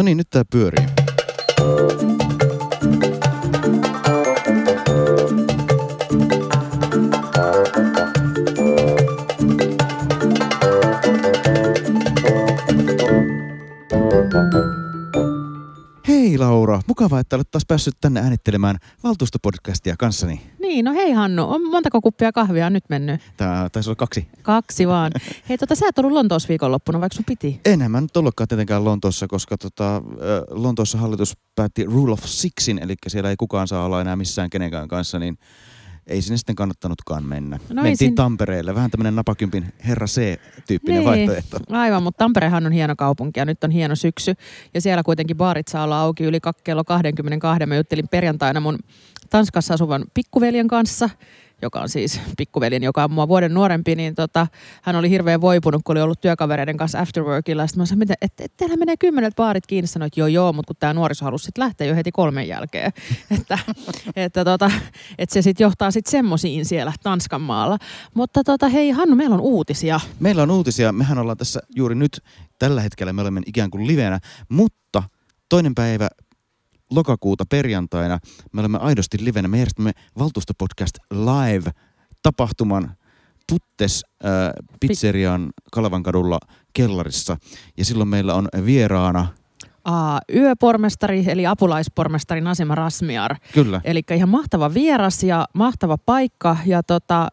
No niin, nyt tää pyörii. Mukavaa, että olet taas päässyt tänne äänittelemään valtuustopodcastia kanssani. Niin, no hei Hannu, on montako kuppia kahvia on nyt mennyt? Tää taisi olla kaksi. Kaksi vaan. Hei, tota, sä et ollut Lontoossa viikonloppuna, vaikka sun piti. Enhän mä nyt ollutkaan tietenkään Lontoossa, koska tota, Lontoossa hallitus päätti Rule of Sixin, eli siellä ei kukaan saa olla enää missään kenenkään kanssa, niin ei sinne sitten kannattanutkaan mennä. No Mentiin sin- Tampereelle, vähän tämmöinen napakympin herra C-tyyppinen Niin. vaihtoehto. Aivan, mutta Tamperehan on hieno kaupunki ja nyt on hieno syksy. Ja siellä kuitenkin baarit saa olla auki yli kello 22. Mä juttelin perjantaina mun Tanskassa asuvan pikkuveljen kanssa, joka on siis pikkuveljen, joka on mua vuoden nuorempi, niin tota, hän oli hirveän voipunut, kun oli ollut työkavereiden kanssa afterworkilla. Sitten mä sanoin, että et, et, teillä menee kymmenet baarit kiinni. Sanoin, että joo joo, mutta kun tämä nuoriso halusi sitten lähteä jo heti kolmen jälkeen. että, että, tota, että se sitten johtaa sitten semmosiin siellä Tanskan maalla. Mutta tota, hei Hannu, meillä on uutisia. Meillä on uutisia, mehän ollaan tässä juuri nyt, tällä hetkellä me olemme ikään kuin livenä, mutta toinen päivä lokakuuta perjantaina me olemme aidosti livenä. Me järjestämme valtuustopodcast live-tapahtuman Puttes äh, pizzerian Kalevan kadulla kellarissa. Ja silloin meillä on vieraana, Aa, yöpormestari eli apulaispormestari Nasima Rasmiar. kyllä, Eli ihan mahtava vieras ja mahtava paikka ja tota,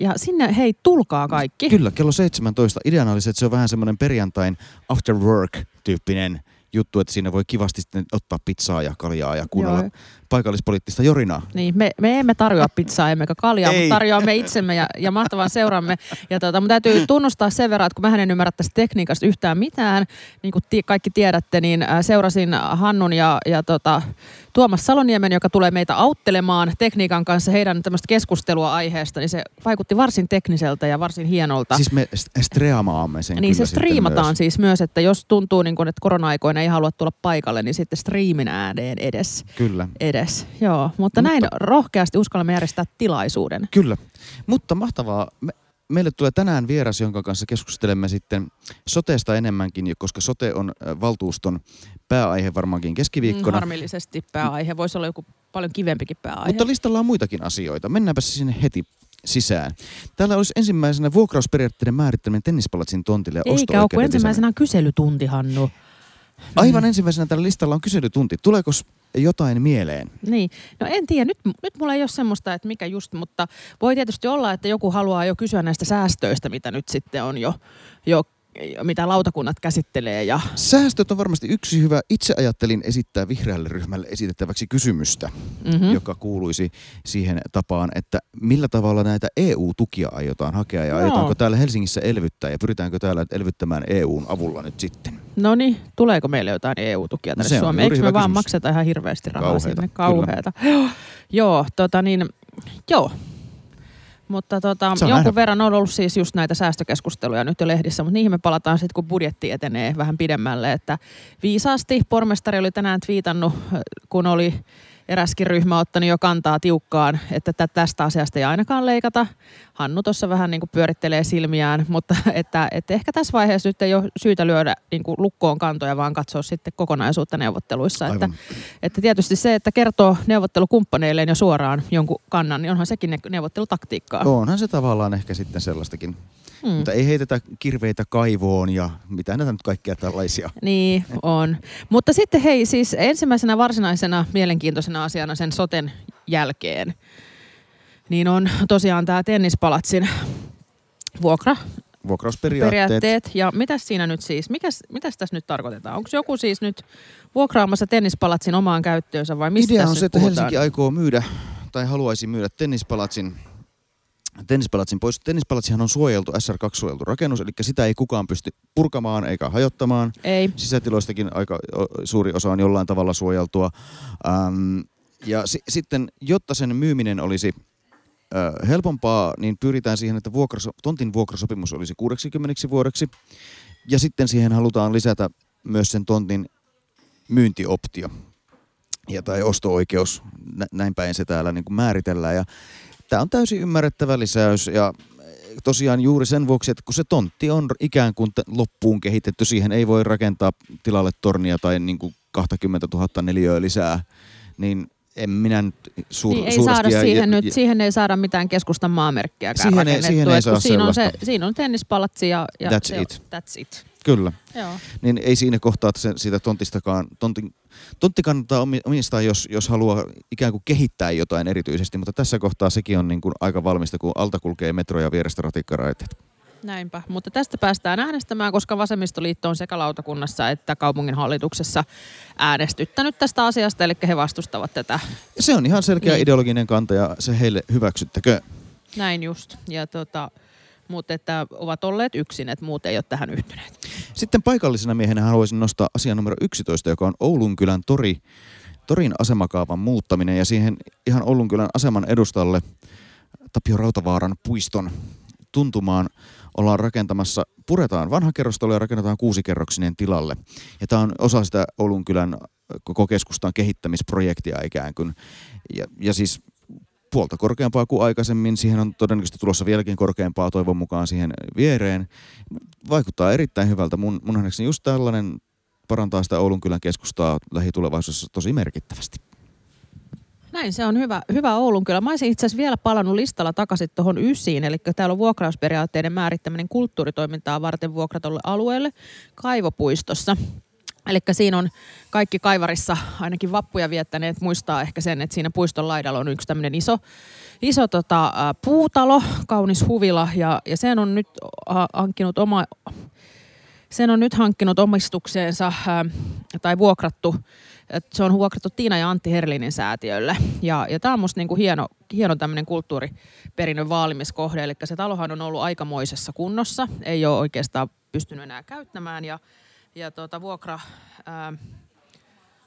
ja sinne hei tulkaa kaikki. Kyllä, kello 17. Ideana olisi, että se on vähän semmoinen perjantain after work-tyyppinen juttu, että siinä voi kivasti sitten ottaa pizzaa ja kaljaa ja kuunnella Joo. paikallispoliittista jorinaa. Niin, me, me emme tarjoa pizzaa emmekä kaljaa, Ei. mutta tarjoamme itsemme ja, ja mahtavan seuramme. Ja tota, mun täytyy tunnustaa sen verran, että kun mä en ymmärrä tästä tekniikasta yhtään mitään, niin kuin ti- kaikki tiedätte, niin äh, seurasin Hannun ja, ja tota, Tuomas Saloniemen, joka tulee meitä auttelemaan tekniikan kanssa heidän tämmöistä keskustelua aiheesta, niin se vaikutti varsin tekniseltä ja varsin hienolta. Siis me st- streamaamme sen Niin se striimataan myös. siis myös, että jos tuntuu, niin kun, että korona-aikoina ei halua tulla paikalle, niin sitten striimin ääneen edes. Kyllä, edes. Joo, mutta, Mutta- näin rohkeasti uskallamme järjestää tilaisuuden. kyllä. Mutta mahtavaa. Me, meille tulee tänään vieras, jonka kanssa keskustelemme sitten sotesta enemmänkin, koska sote on valtuuston pääaihe varmaankin keskiviikkona. Mm, harmillisesti pääaihe. Voisi olla joku paljon kivempikin pääaihe. Mutta listalla on muitakin asioita. Mennäänpä sinne heti sisään. Täällä olisi ensimmäisenä vuokrausperiaatteiden määrittäminen tennispalatsin tontille ja Eikä ole, kun osto-oikeuden ensimmäisenä on kyselytunti, Hannu. Lisääminen. Aivan ensimmäisenä tällä listalla on kyselytunti. Tuleeko jotain mieleen? Niin, no en tiedä. Nyt, nyt mulla ei ole semmoista, että mikä just, mutta voi tietysti olla, että joku haluaa jo kysyä näistä säästöistä, mitä nyt sitten on jo, jo mitä lautakunnat käsittelee. Ja, Säästöt on varmasti yksi hyvä. Itse ajattelin esittää vihreälle ryhmälle esitettäväksi kysymystä, mm-hmm. joka kuuluisi siihen tapaan, että millä tavalla näitä EU-tukia aiotaan hakea ja Joo. aiotaanko täällä Helsingissä elvyttää ja pyritäänkö täällä elvyttämään EUn avulla nyt sitten. No niin, tuleeko meille jotain EU-tukia tänne on Suomeen? Eikö me hyvä vaan kysymys. makseta ihan hirveästi rahaa Kauheeta, sinne? Kauheeta. Joo, joo, tota niin, joo. Mutta tota, jonkun nähdä. verran on ollut siis just näitä säästökeskusteluja nyt jo lehdissä, mutta niihin me palataan sitten, kun budjetti etenee vähän pidemmälle. Että viisaasti pormestari oli tänään twiitannut, kun oli eräskin ryhmä ottanut jo kantaa tiukkaan, että tä- tästä asiasta ei ainakaan leikata. Hannu tuossa vähän niin kuin pyörittelee silmiään, mutta että, että ehkä tässä vaiheessa nyt ei ole syytä lyödä niin kuin lukkoon kantoja, vaan katsoa sitten kokonaisuutta neuvotteluissa. Että, Aivan. että tietysti se, että kertoo neuvottelukumppaneilleen jo suoraan jonkun kannan, niin onhan sekin ne- neuvottelutaktiikkaa. Onhan se tavallaan ehkä sitten sellaistakin. Mm. Mutta ei heitetä kirveitä kaivoon ja mitä näitä nyt kaikkea tällaisia. Niin, on. Mutta sitten hei, siis ensimmäisenä varsinaisena mielenkiintoisena asiana sen soten jälkeen, niin on tosiaan tämä tennispalatsin vuokra Vuokrausperiaatteet. periaatteet. Ja mitäs siinä nyt siis, mikäs, mitäs tässä nyt tarkoitetaan? Onko joku siis nyt vuokraamassa tennispalatsin omaan käyttöönsä vai mistä Idea on se, että puhutaan? Helsinki aikoo myydä tai haluaisi myydä tennispalatsin tennispalatsin pois. Tennispalatsihan on suojeltu, SR2-suojeltu rakennus, eli sitä ei kukaan pysty purkamaan eikä hajottamaan. Ei. Sisätiloistakin aika suuri osa on jollain tavalla suojeltua. Ähm, ja si- sitten, jotta sen myyminen olisi äh, helpompaa, niin pyritään siihen, että vuokraso- tontin vuokrasopimus olisi 60 vuodeksi. Ja sitten siihen halutaan lisätä myös sen tontin myyntioptio ja tai osto-oikeus. Nä- näin päin se täällä niin kuin määritellään. Ja tämä on täysin ymmärrettävä lisäys ja tosiaan juuri sen vuoksi, että kun se tontti on ikään kuin loppuun kehitetty, siihen ei voi rakentaa tilalle tornia tai niin kuin 20 000 neliöä lisää, niin en minä nyt suur, niin, ei saada siihen, ja, nyt, siihen ei saada mitään keskustan maamerkkiä siihen ei, siihen ei saa siinä on, se, siinä on tennispalatsi ja, ja that's, se, it. that's it. Kyllä. Joo. Niin ei siinä kohtaa se, siitä tontistakaan, tontin, tontti kannattaa omistaa, jos, jos haluaa ikään kuin kehittää jotain erityisesti, mutta tässä kohtaa sekin on niin kuin aika valmista, kun alta kulkee metro ja vierestä ratikkaraiteet. Näinpä, mutta tästä päästään äänestämään, koska Vasemmistoliitto on sekä lautakunnassa että kaupungin hallituksessa äänestyttänyt tästä asiasta, eli he vastustavat tätä. Se on ihan selkeä niin. ideologinen kanta ja se heille hyväksyttäkö. Näin just, ja tota, mutta että ovat olleet yksin, että muut ei ole tähän yhtyneet. Sitten paikallisena miehenä haluaisin nostaa asian numero 11, joka on Oulunkylän tori, torin asemakaavan muuttaminen ja siihen ihan Oulunkylän aseman edustalle Tapio Rautavaaran puiston tuntumaan ollaan rakentamassa, puretaan vanha kerrostalo ja rakennetaan kuusikerroksinen tilalle. Ja tämä on osa sitä Oulunkylän koko keskustan kehittämisprojektia ikään kuin. Ja, ja siis puolta korkeampaa kuin aikaisemmin. Siihen on todennäköisesti tulossa vieläkin korkeampaa toivon mukaan siihen viereen. Vaikuttaa erittäin hyvältä. Mun, mun just tällainen parantaa sitä Oulun kylän keskustaa lähitulevaisuudessa tosi merkittävästi. Näin, se on hyvä, hyvä Oulun kyllä. Mä olisin itse asiassa vielä palannut listalla takaisin tuohon Ysiin, eli täällä on vuokrausperiaatteiden määrittäminen kulttuuritoimintaa varten vuokratolle alueelle Kaivopuistossa. Eli siinä on kaikki Kaivarissa ainakin vappuja viettäneet muistaa ehkä sen, että siinä puiston laidalla on yksi tämmöinen iso, iso tota, puutalo, kaunis huvila ja, ja sen on nyt hankkinut oma, sen on nyt hankkinut omistukseensa tai vuokrattu, että se on vuokrattu Tiina ja Antti Herlinin säätiölle. Ja, ja tämä on musta niinku hieno, hieno tämmöinen kulttuuriperinnön vaalimiskohde, eli se talohan on ollut aikamoisessa kunnossa, ei ole oikeastaan pystynyt enää käyttämään ja ja tuota, vuokra... Ää,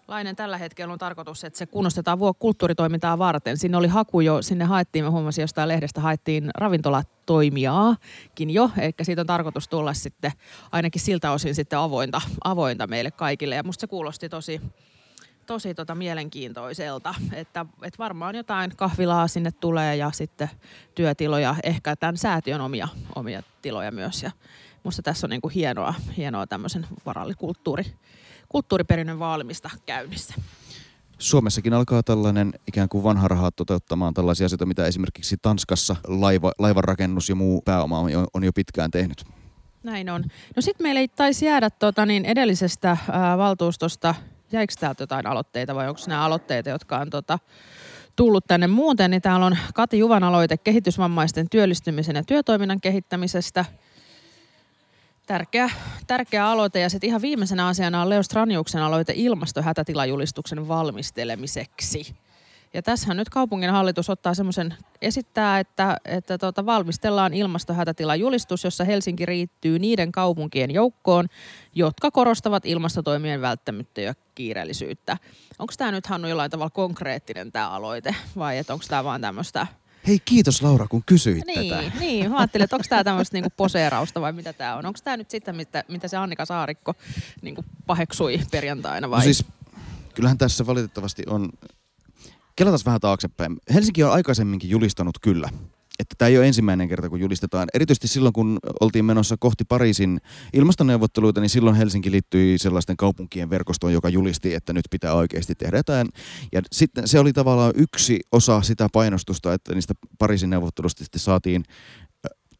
Lainen tällä hetkellä on tarkoitus, että se kunnostetaan kulttuuritoimintaa varten. Sinne oli haku jo, sinne haettiin, mä huomasin jostain lehdestä, haettiin ravintolatoimijaakin jo, eikä siitä on tarkoitus tulla sitten ainakin siltä osin sitten avointa, avointa meille kaikille. Ja musta se kuulosti tosi, tosi tota mielenkiintoiselta, että, että varmaan jotain kahvilaa sinne tulee ja sitten työtiloja, ehkä tämän säätiön omia, omia tiloja myös. Ja musta tässä on niin kuin hienoa, hienoa tämmöisen varallikulttuuri, kulttuuriperinnön vaalimista käynnissä. Suomessakin alkaa tällainen ikään kuin vanha raha toteuttamaan tällaisia asioita, mitä esimerkiksi Tanskassa laiva, laivanrakennus ja muu pääoma on jo, on jo pitkään tehnyt. Näin on. No sitten meillä ei taisi jäädä tuota, niin edellisestä ää, valtuustosta, jäikö täältä jotain aloitteita vai onko nämä aloitteita, jotka on tota, tullut tänne muuten, niin täällä on Kati Juvan aloite kehitysvammaisten työllistymisen ja työtoiminnan kehittämisestä – Tärkeä, tärkeä aloite. Ja sitten ihan viimeisenä asiana on Leo Straniuksen aloite ilmastohätätilajulistuksen valmistelemiseksi. Ja tässähän nyt kaupungin hallitus ottaa semmoisen, esittää, että, että tota, valmistellaan ilmastohätätilajulistus, jossa Helsinki riittyy niiden kaupunkien joukkoon, jotka korostavat ilmastotoimien välttämättä ja kiireellisyyttä. Onko tämä nyt Hannu jollain tavalla konkreettinen tämä aloite vai onko tämä vaan tämmöistä Hei kiitos Laura, kun kysyit niin, tätä. Niin, mä ajattelin, että onko tämä tämmöistä niinku poseerausta vai mitä tämä on. Onko tämä nyt sitä, mitä, mitä se Annika Saarikko niinku paheksui perjantaina vai? No siis, kyllähän tässä valitettavasti on, kelataan vähän taaksepäin. Helsinki on aikaisemminkin julistanut kyllä että tämä ei ole ensimmäinen kerta, kun julistetaan. Erityisesti silloin, kun oltiin menossa kohti Pariisin ilmastoneuvotteluita, niin silloin Helsinki liittyi sellaisten kaupunkien verkostoon, joka julisti, että nyt pitää oikeasti tehdä jotain. Ja sitten se oli tavallaan yksi osa sitä painostusta, että niistä Pariisin neuvottelusta sitten saatiin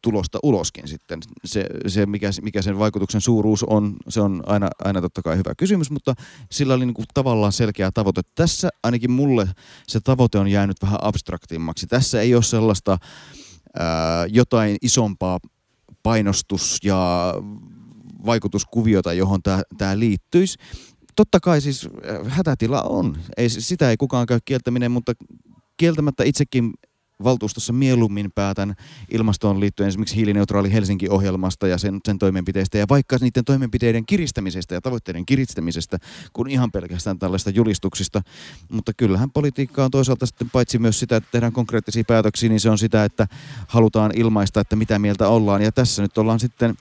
tulosta uloskin sitten. Se, se mikä, mikä sen vaikutuksen suuruus on, se on aina, aina totta kai hyvä kysymys, mutta sillä oli niin kuin tavallaan selkeä tavoite. Tässä ainakin mulle se tavoite on jäänyt vähän abstraktimmaksi. Tässä ei ole sellaista ää, jotain isompaa painostus- ja vaikutuskuviota, johon tämä liittyisi. Totta kai siis hätätila on. Ei, sitä ei kukaan käy kieltäminen, mutta kieltämättä itsekin valtuustossa mieluummin päätän ilmastoon liittyen esimerkiksi hiilineutraali Helsinki-ohjelmasta ja sen, sen toimenpiteistä ja vaikka niiden toimenpiteiden kiristämisestä ja tavoitteiden kiristämisestä kuin ihan pelkästään tällaista julistuksista. Mutta kyllähän politiikka on toisaalta sitten paitsi myös sitä, että tehdään konkreettisia päätöksiä, niin se on sitä, että halutaan ilmaista, että mitä mieltä ollaan. Ja tässä nyt ollaan sitten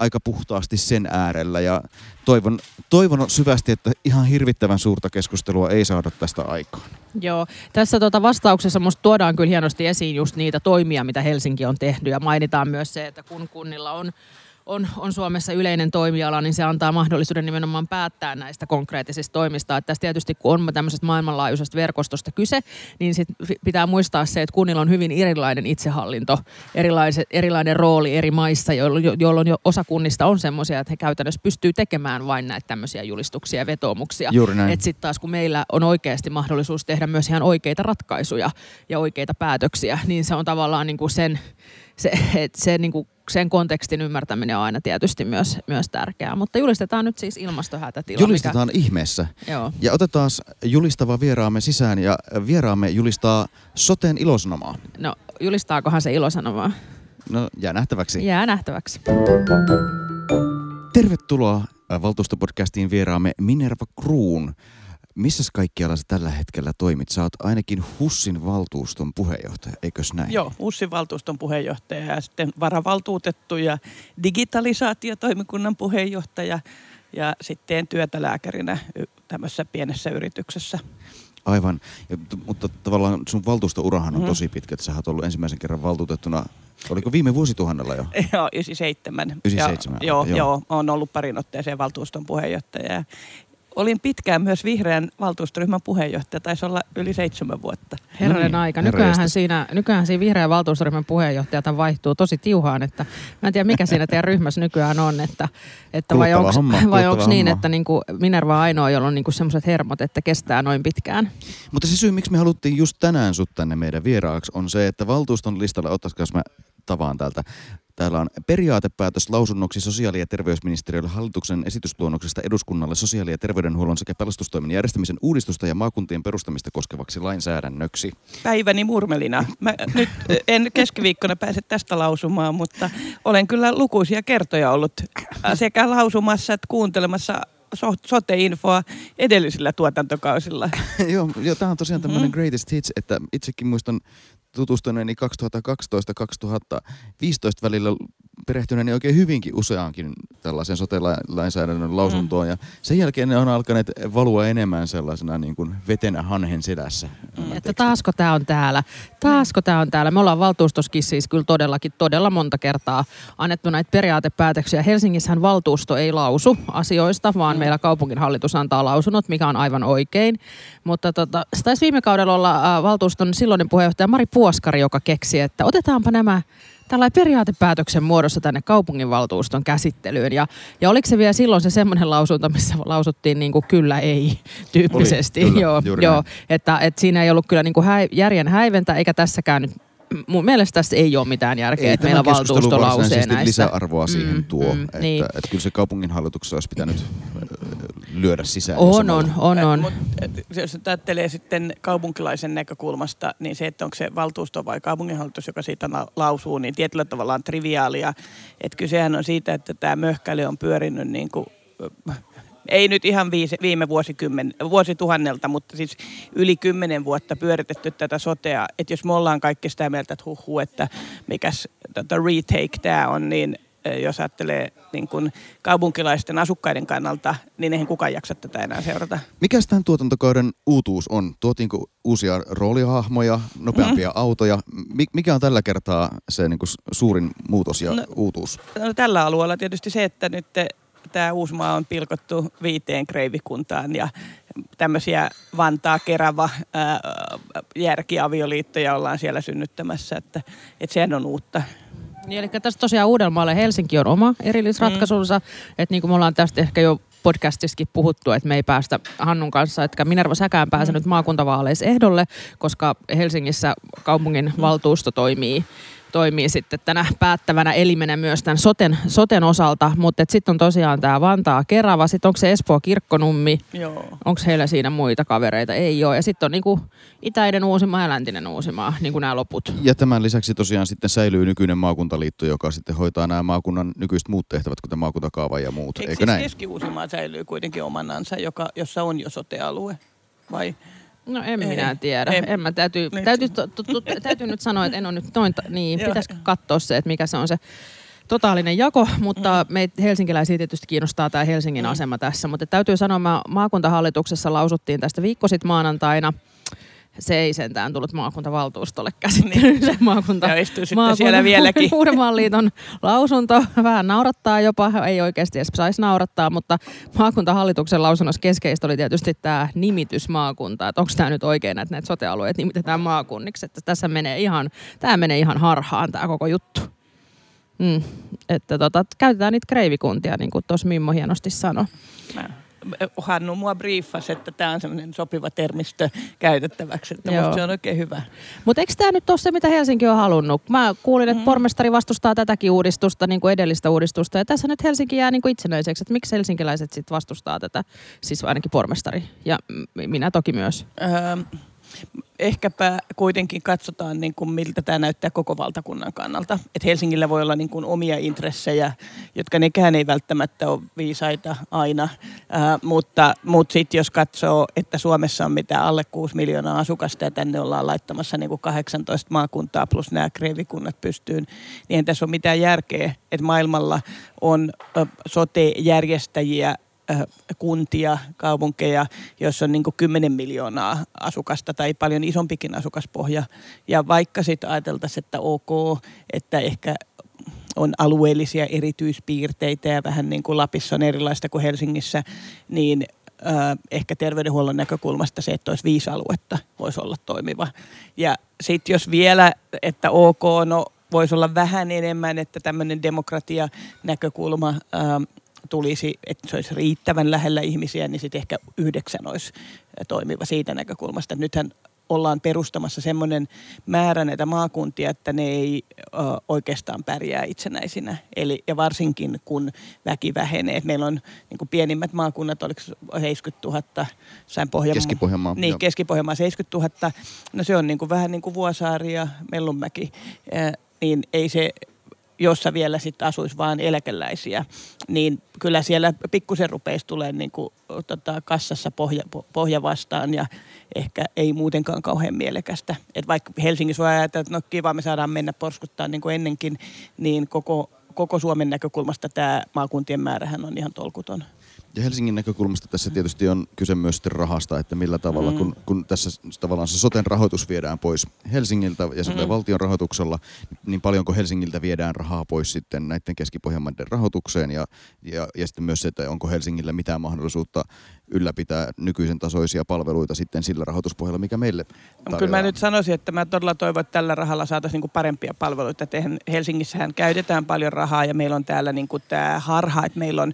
aika puhtaasti sen äärellä. Ja toivon, toivon syvästi, että ihan hirvittävän suurta keskustelua ei saada tästä aikaan. Joo, tässä tuota vastauksessa musta tuodaan kyllä hienosti esiin just niitä toimia, mitä Helsinki on tehnyt. Ja mainitaan myös se, että kun kunnilla on on, on Suomessa yleinen toimiala, niin se antaa mahdollisuuden nimenomaan päättää näistä konkreettisista toimista. Että tässä tietysti kun on tämmöisestä maailmanlaajuisesta verkostosta kyse, niin sit pitää muistaa se, että kunnilla on hyvin erilainen itsehallinto, erilaiset, erilainen rooli eri maissa, jolloin, jolloin jo osa kunnista on semmoisia, että he käytännössä pystyy tekemään vain näitä tämmöisiä julistuksia ja vetoomuksia. Että sitten taas kun meillä on oikeasti mahdollisuus tehdä myös ihan oikeita ratkaisuja ja oikeita päätöksiä, niin se on tavallaan niin kuin sen, se, et se niin kuin sen kontekstin ymmärtäminen on aina tietysti myös, myös tärkeää. Mutta julistetaan nyt siis ilmastohätätila. Julistetaan mikä... ihmeessä. Joo. Ja otetaan julistava vieraamme sisään ja vieraamme julistaa soteen ilosanomaa. No julistaakohan se ilosanomaa? No jää nähtäväksi. Jää nähtäväksi. Tervetuloa valtuustopodcastiin vieraamme Minerva Kruun. Missä kaikkialla sä tällä hetkellä toimit? Sä oot ainakin HUSSin valtuuston puheenjohtaja, eikös näin? Joo, HUSSin valtuuston puheenjohtaja ja sitten varavaltuutettu ja digitalisaatiotoimikunnan puheenjohtaja ja sitten työtä lääkärinä tämmöisessä pienessä yrityksessä. Aivan, ja, mutta tavallaan sun valtuustourahan on mm. tosi pitkä, että sä oot ollut ensimmäisen kerran valtuutettuna Oliko viime vuosituhannella jo? Joo, 97. 97. Ja, joo, joo. joo, on ollut parin otteeseen valtuuston puheenjohtaja olin pitkään myös vihreän valtuustoryhmän puheenjohtaja, taisi olla yli seitsemän vuotta. Herranen no, aika. Nykyään siinä, nykyään siinä vihreän valtuustoryhmän puheenjohtaja vaihtuu tosi tiuhaan, että mä en tiedä mikä siinä teidän ryhmässä nykyään on, että, että vai onko vai onks niin, että niin kuin Minerva on ainoa, jolla on niin semmoiset hermot, että kestää noin pitkään. Mutta se syy, miksi me haluttiin just tänään sut tänne meidän vieraaksi, on se, että valtuuston listalla, ottaisiko mä tavaan täältä Täällä on periaatepäätös lausunnoksi sosiaali- ja terveysministeriölle hallituksen esitysluonnoksesta eduskunnalle sosiaali- ja terveydenhuollon sekä pelastustoimen järjestämisen uudistusta ja maakuntien perustamista koskevaksi lainsäädännöksi. Päiväni murmelina. Mä nyt en keskiviikkona pääse tästä lausumaan, mutta olen kyllä lukuisia kertoja ollut sekä lausumassa että kuuntelemassa sote-infoa edellisillä tuotantokausilla. joo, joo, tämä on tosiaan tämmöinen mm. greatest hits, että itsekin muistan tutustuneeni 2012-2015 välillä perehtyneeni oikein hyvinkin useaankin tällaisen sote-lainsäädännön lausuntoon. Mm. Ja sen jälkeen ne on alkaneet valua enemmän sellaisena niin kuin vetenä hanhen sedässä. Mm. Että taasko tämä on täällä? Taasko tämä on täällä? Me ollaan valtuustoskin siis kyllä todellakin todella monta kertaa annettu näitä periaatepäätöksiä. Helsingissähän valtuusto ei lausu asioista, vaan mm. meillä kaupunginhallitus antaa lausunnot, mikä on aivan oikein. Mutta tota, taisi viime kaudella olla äh, valtuuston silloinen puheenjohtaja Mari Puoskari, joka keksi, että otetaanpa nämä tällainen periaatepäätöksen muodossa tänne kaupunginvaltuuston käsittelyyn. Ja, ja oliko se vielä silloin se semmoinen lausunto, missä lausuttiin niin kuin kyllä ei tyyppisesti. Oli, kyllä, joo, joo, että, että siinä ei ollut kyllä niin kuin häi, järjen häiventä, eikä tässäkään nyt mun mielestä tässä ei ole mitään järkeä, ei, että meillä valtuusto lausee näistä. lisäarvoa siihen mm, tuo, mm, että, niin. että, että kyllä se kaupunginhallituksessa olisi pitänyt lyödä sisään. On, on, on, on. Mut, jos ajattelee sitten kaupunkilaisen näkökulmasta, niin se, että onko se valtuusto vai kaupunginhallitus, joka siitä lausuu, niin tietyllä tavalla on triviaalia. Että kysehän on siitä, että tämä möhkäli on pyörinyt niin kuin ei nyt ihan viisi, viime vuosikymmen, vuosituhannelta, mutta siis yli kymmenen vuotta pyöritetty tätä sotea. Että jos me ollaan kaikki sitä mieltä, että huhu, että mikäs tota retake tämä on, niin jos ajattelee niin kuin kaupunkilaisten asukkaiden kannalta, niin eihän kukaan jaksa tätä enää seurata. Mikä tämän tuotantokauden uutuus on? Tuotiinko uusia roolihahmoja, nopeampia mm. autoja? Mikä on tällä kertaa se niin kuin suurin muutos ja no, uutuus? No, tällä alueella tietysti se, että nyt tämä Uusmaa on pilkottu viiteen kreivikuntaan ja tämmöisiä Vantaa, Kerava, ää, järkiavioliittoja ollaan siellä synnyttämässä, että, että sehän on uutta. Niin, eli tässä tosiaan Uudellemaalle Helsinki on oma erillisratkaisunsa, mm. että niin kuin me ollaan tästä ehkä jo podcastissakin puhuttu, että me ei päästä Hannun kanssa, että Minerva säkään pääse mm. nyt maakuntavaaleissa ehdolle, koska Helsingissä kaupungin mm. valtuusto toimii toimii sitten tänä päättävänä elimenä myös tämän soten, soten osalta. Mutta sitten on tosiaan tämä Vantaa Kerava, sitten onko se Espoo Kirkkonummi, onko heillä siinä muita kavereita? Ei ole. Ja sitten on niinku itäinen Uusimaa ja läntinen Uusimaa, niin kuin nämä loput. Ja tämän lisäksi tosiaan sitten säilyy nykyinen maakuntaliitto, joka sitten hoitaa nämä maakunnan nykyiset muut tehtävät, kuten maakuntakaava ja muut. Eikö, Eikö siis näin? Keski-Uusimaa säilyy kuitenkin omanansa, joka, jossa on jo sotealue? Vai No en ei, minä tiedä. Ei. En mä täytyy, täytyy, to, to, to, täytyy nyt sanoa, että en ole nyt noin, niin pitäisikö katsoa se, että mikä se on se totaalinen jako, mutta mm. meitä helsinkiläisiä tietysti kiinnostaa tämä Helsingin mm. asema tässä. Mutta täytyy sanoa, että maakuntahallituksessa lausuttiin tästä viikko sitten maanantaina – se ei sentään tullut maakuntavaltuustolle käsittelyyn, niin. se maakunta, ja maakunta siellä vieläkin. Uudenmaan liiton lausunto. Vähän naurattaa jopa, ei oikeasti edes saisi naurattaa, mutta maakuntahallituksen lausunnossa keskeistä oli tietysti tämä nimitys maakunta. Että onko tämä nyt oikein, että näitä sotealueet nimitetään maakunniksi. Että tässä menee ihan, tämä menee ihan harhaan tämä koko juttu. Mm. Että tota, käytetään niitä kreivikuntia, niin kuin tuossa Mimmo hienosti sanoi. Mä Hannu mua briefasi, että tämä on semmoinen sopiva termistö käytettäväksi. Että musta se on oikein hyvä. Mutta eikö tämä nyt ole se, mitä Helsinki on halunnut? Mä kuulin, että mm. pormestari vastustaa tätäkin uudistusta, niin kuin edellistä uudistusta. Ja tässä nyt Helsinki jää niin kuin itsenäiseksi. Että miksi helsinkiläiset sitten vastustaa tätä? Siis ainakin pormestari. Ja minä toki myös. Öö, ehkäpä kuitenkin katsotaan, niin kuin miltä tämä näyttää koko valtakunnan kannalta. Et Helsingillä voi olla niin kuin omia intressejä, jotka nekään ei välttämättä ole viisaita aina. Ää, mutta mutta sitten jos katsoo, että Suomessa on mitä alle 6 miljoonaa asukasta ja tänne ollaan laittamassa niin kuin 18 maakuntaa plus nämä kreivikunnat pystyyn, niin ei tässä ole mitään järkeä, että maailmalla on sote-järjestäjiä Äh, kuntia, kaupunkeja, joissa on niin 10 miljoonaa asukasta tai paljon isompikin asukaspohja. Ja vaikka sitten ajateltaisiin, että ok, että ehkä on alueellisia erityispiirteitä ja vähän niin kuin Lapissa on erilaista kuin Helsingissä, niin ehkä terveydenhuollon näkökulmasta se, että olisi viisi aluetta, voisi olla toimiva. Ja sitten jos vielä, että ok, no voisi olla vähän enemmän, että tämmöinen demokratia-näkökulma tulisi, että se olisi riittävän lähellä ihmisiä, niin sitten ehkä yhdeksän olisi toimiva siitä näkökulmasta. Nythän ollaan perustamassa semmoinen määrä näitä maakuntia, että ne ei ö, oikeastaan pärjää itsenäisinä. Eli, ja varsinkin kun väki vähenee. Et meillä on niin kuin pienimmät maakunnat, oliko 70 000, sain Pohjanmaa. Keski-Pohjanmaa. Niin, Keski-Pohjanmaa 70 000. No se on niin kuin vähän niin kuin Vuosaari ja Mellunmäki. Ja, niin ei se jossa vielä sitten asuisi vain eläkeläisiä, niin kyllä siellä pikkusen rupeisi tulemaan niin kuin, tota, kassassa pohja, pohja vastaan ja ehkä ei muutenkaan kauhean mielekästä. Et vaikka Helsingissä voi ajatella, että no kiva, me saadaan mennä porskuttaa niin kuin ennenkin, niin koko, koko Suomen näkökulmasta tämä maakuntien määrähän on ihan tolkuton. Ja Helsingin näkökulmasta tässä tietysti on kyse myös rahasta, että millä tavalla, mm. kun, kun tässä tavallaan se soten rahoitus viedään pois Helsingiltä ja mm. valtion rahoituksella, niin paljonko Helsingiltä viedään rahaa pois sitten näiden keski rahoitukseen ja, ja, ja sitten myös se, että onko Helsingillä mitään mahdollisuutta ylläpitää nykyisen tasoisia palveluita sitten sillä rahoituspohjalla, mikä meille tarjoaa. Kyllä mä nyt sanoisin, että mä todella toivon, että tällä rahalla saataisiin niin parempia palveluita. Helsingissähän käytetään paljon rahaa ja meillä on täällä niin tämä harha, että meillä on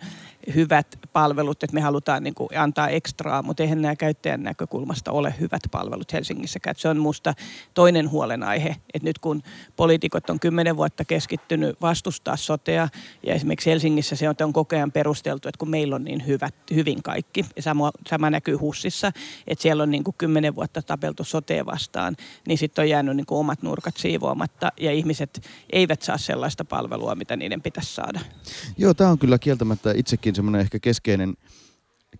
hyvät palvelut, että me halutaan niin kuin antaa ekstraa, mutta eihän nämä käyttäjän näkökulmasta ole hyvät palvelut Helsingissä. Että se on minusta toinen huolenaihe, että nyt kun poliitikot on kymmenen vuotta keskittynyt vastustaa sotea, ja esimerkiksi Helsingissä se on koko ajan perusteltu, että kun meillä on niin hyvät, hyvin kaikki, ja sama, sama näkyy Hussissa, että siellä on niin kuin kymmenen vuotta tapeltu sotea vastaan, niin sitten on jäänyt niin kuin omat nurkat siivoamatta, ja ihmiset eivät saa sellaista palvelua, mitä niiden pitäisi saada. Joo, tämä on kyllä kieltämättä itsekin semmoinen ehkä keskeinen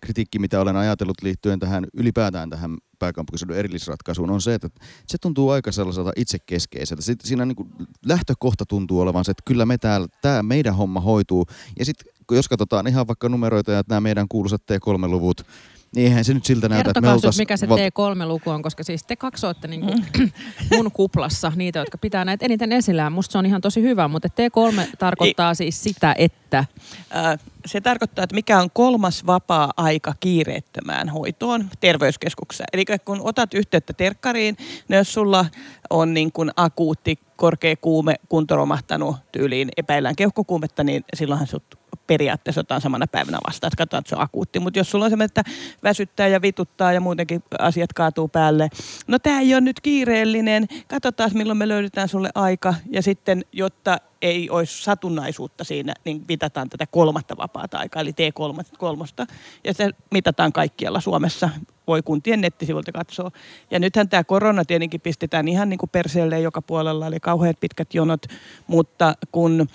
kritiikki, mitä olen ajatellut liittyen tähän ylipäätään tähän pääkaupunkiseudun erillisratkaisuun, on se, että se tuntuu aika sellaiselta itsekeskeiseltä. Sitten siinä niin kuin lähtökohta tuntuu olevan se, että kyllä me täällä, tämä meidän homma hoituu. Ja sitten jos katsotaan ihan vaikka numeroita ja nämä meidän kuuluisat T3-luvut, niin eihän se nyt siltä näytä, että me oltais... mikä se T3-luku on, koska siis te kaksoitte niin kuin mun kuplassa niitä, jotka pitää näitä eniten esillä. Musta se on ihan tosi hyvä, mutta T3 tarkoittaa siis sitä, että... Se tarkoittaa, että mikä on kolmas vapaa-aika kiireettömään hoitoon terveyskeskuksessa. Eli kun otat yhteyttä terkkariin, niin jos sulla on niin kuin akuutti korkea kuume, kunto romahtanut tyyliin, epäillään keuhkokuumetta, niin silloinhan sut periaatteessa otetaan samana päivänä vastaan, että katsotaan, että se on akuutti. Mutta jos sulla on se, että väsyttää ja vituttaa ja muutenkin asiat kaatuu päälle, no tämä ei ole nyt kiireellinen, katsotaan milloin me löydetään sulle aika ja sitten, jotta ei olisi satunnaisuutta siinä, niin mitataan tätä kolmatta vapaata aikaa, eli T3. Ja se mitataan kaikkialla Suomessa. Voi kuntien nettisivuilta katsoa. Ja nythän tämä korona tietenkin pistetään ihan niin kuin perseelle joka puolella, eli kauheat pitkät jonot, mutta kun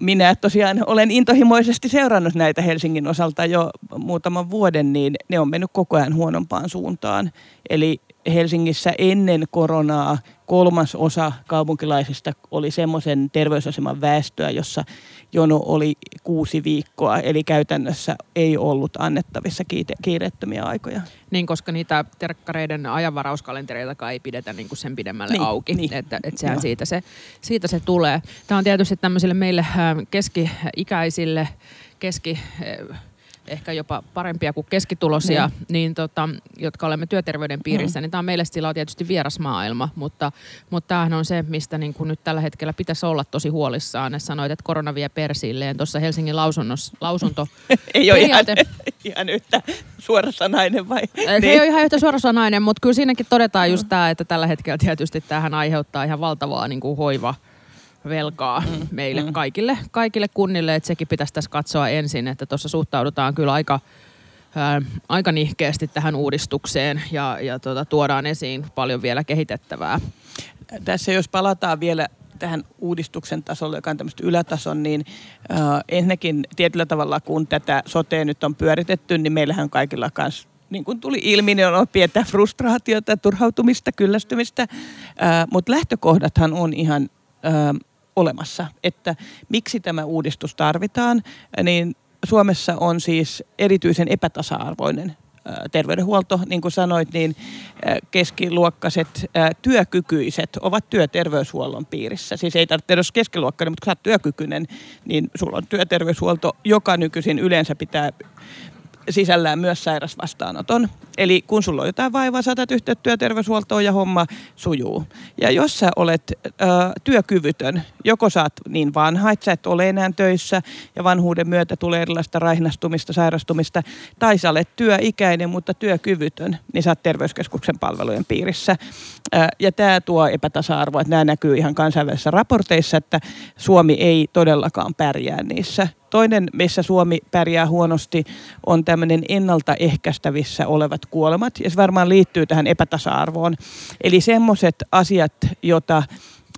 minä tosiaan olen intohimoisesti seurannut näitä Helsingin osalta jo muutaman vuoden, niin ne on mennyt koko ajan huonompaan suuntaan. Eli Helsingissä ennen koronaa kolmas osa kaupunkilaisista oli semmoisen terveysaseman väestöä, jossa jono oli kuusi viikkoa, eli käytännössä ei ollut annettavissa kiireettömiä aikoja. Niin, koska niitä terkkareiden ajanvarauskalentereitakaan ei pidetä niin kuin sen pidemmälle niin, auki, niin. että, että sehän siitä se, siitä se tulee. Tämä on tietysti tämmöisille meille keski-ikäisille, keski ehkä jopa parempia kuin keskitulosia, mm. niin tota, jotka olemme työterveyden piirissä, mm. niin tämä on meille sillä tietysti vieras maailma, mutta, mutta tämähän on se, mistä niin kuin nyt tällä hetkellä pitäisi olla tosi huolissaan. Ne sanoit, että korona vie persilleen. Tuossa Helsingin lausunnos, lausunto... ei ole ihan, ihan yhtä suorasanainen vai? Ei niin. ole ihan yhtä suorasanainen, mutta kyllä siinäkin todetaan just tämä, että tällä hetkellä tietysti tähän aiheuttaa ihan valtavaa niin kuin hoiva velkaa mm, meille mm. kaikille, kaikille kunnille, että sekin pitäisi tässä katsoa ensin, että tuossa suhtaudutaan kyllä aika, ää, aika nihkeästi tähän uudistukseen ja, ja tuota, tuodaan esiin paljon vielä kehitettävää. Tässä jos palataan vielä tähän uudistuksen tasolle, joka on tämmöistä ylätason, niin äh, ensinnäkin tietyllä tavalla, kun tätä sotea nyt on pyöritetty, niin meillähän kaikilla kanssa niin kuin tuli ilmi, niin on pientä frustraatiota, turhautumista, kyllästymistä, äh, mutta lähtökohdathan on ihan äh, olemassa, että miksi tämä uudistus tarvitaan, niin Suomessa on siis erityisen epätasa-arvoinen terveydenhuolto, niin kuin sanoit, niin keskiluokkaiset työkykyiset ovat työterveyshuollon piirissä. Siis ei tarvitse edes keskiluokkainen, mutta kun sä oot työkykyinen, niin sulla on työterveyshuolto, joka nykyisin yleensä pitää sisällään myös sairasvastaanoton. Eli kun sulla on jotain vaivaa, saatat yhteyttä työterveyshuoltoon ja homma sujuu. Ja jos sä olet ö, työkyvytön, joko saat niin vanha, että sä et ole enää töissä ja vanhuuden myötä tulee erilaista raihnastumista, sairastumista, tai sä olet työikäinen, mutta työkyvytön, niin sä oot terveyskeskuksen palvelujen piirissä. Ö, ja tämä tuo epätasa-arvoa, että nämä näkyy ihan kansainvälisissä raporteissa, että Suomi ei todellakaan pärjää niissä. Toinen, missä Suomi pärjää huonosti, on tämmöinen ennaltaehkäistävissä olevat kuolemat. Ja se varmaan liittyy tähän epätasa-arvoon. Eli semmoiset asiat, joita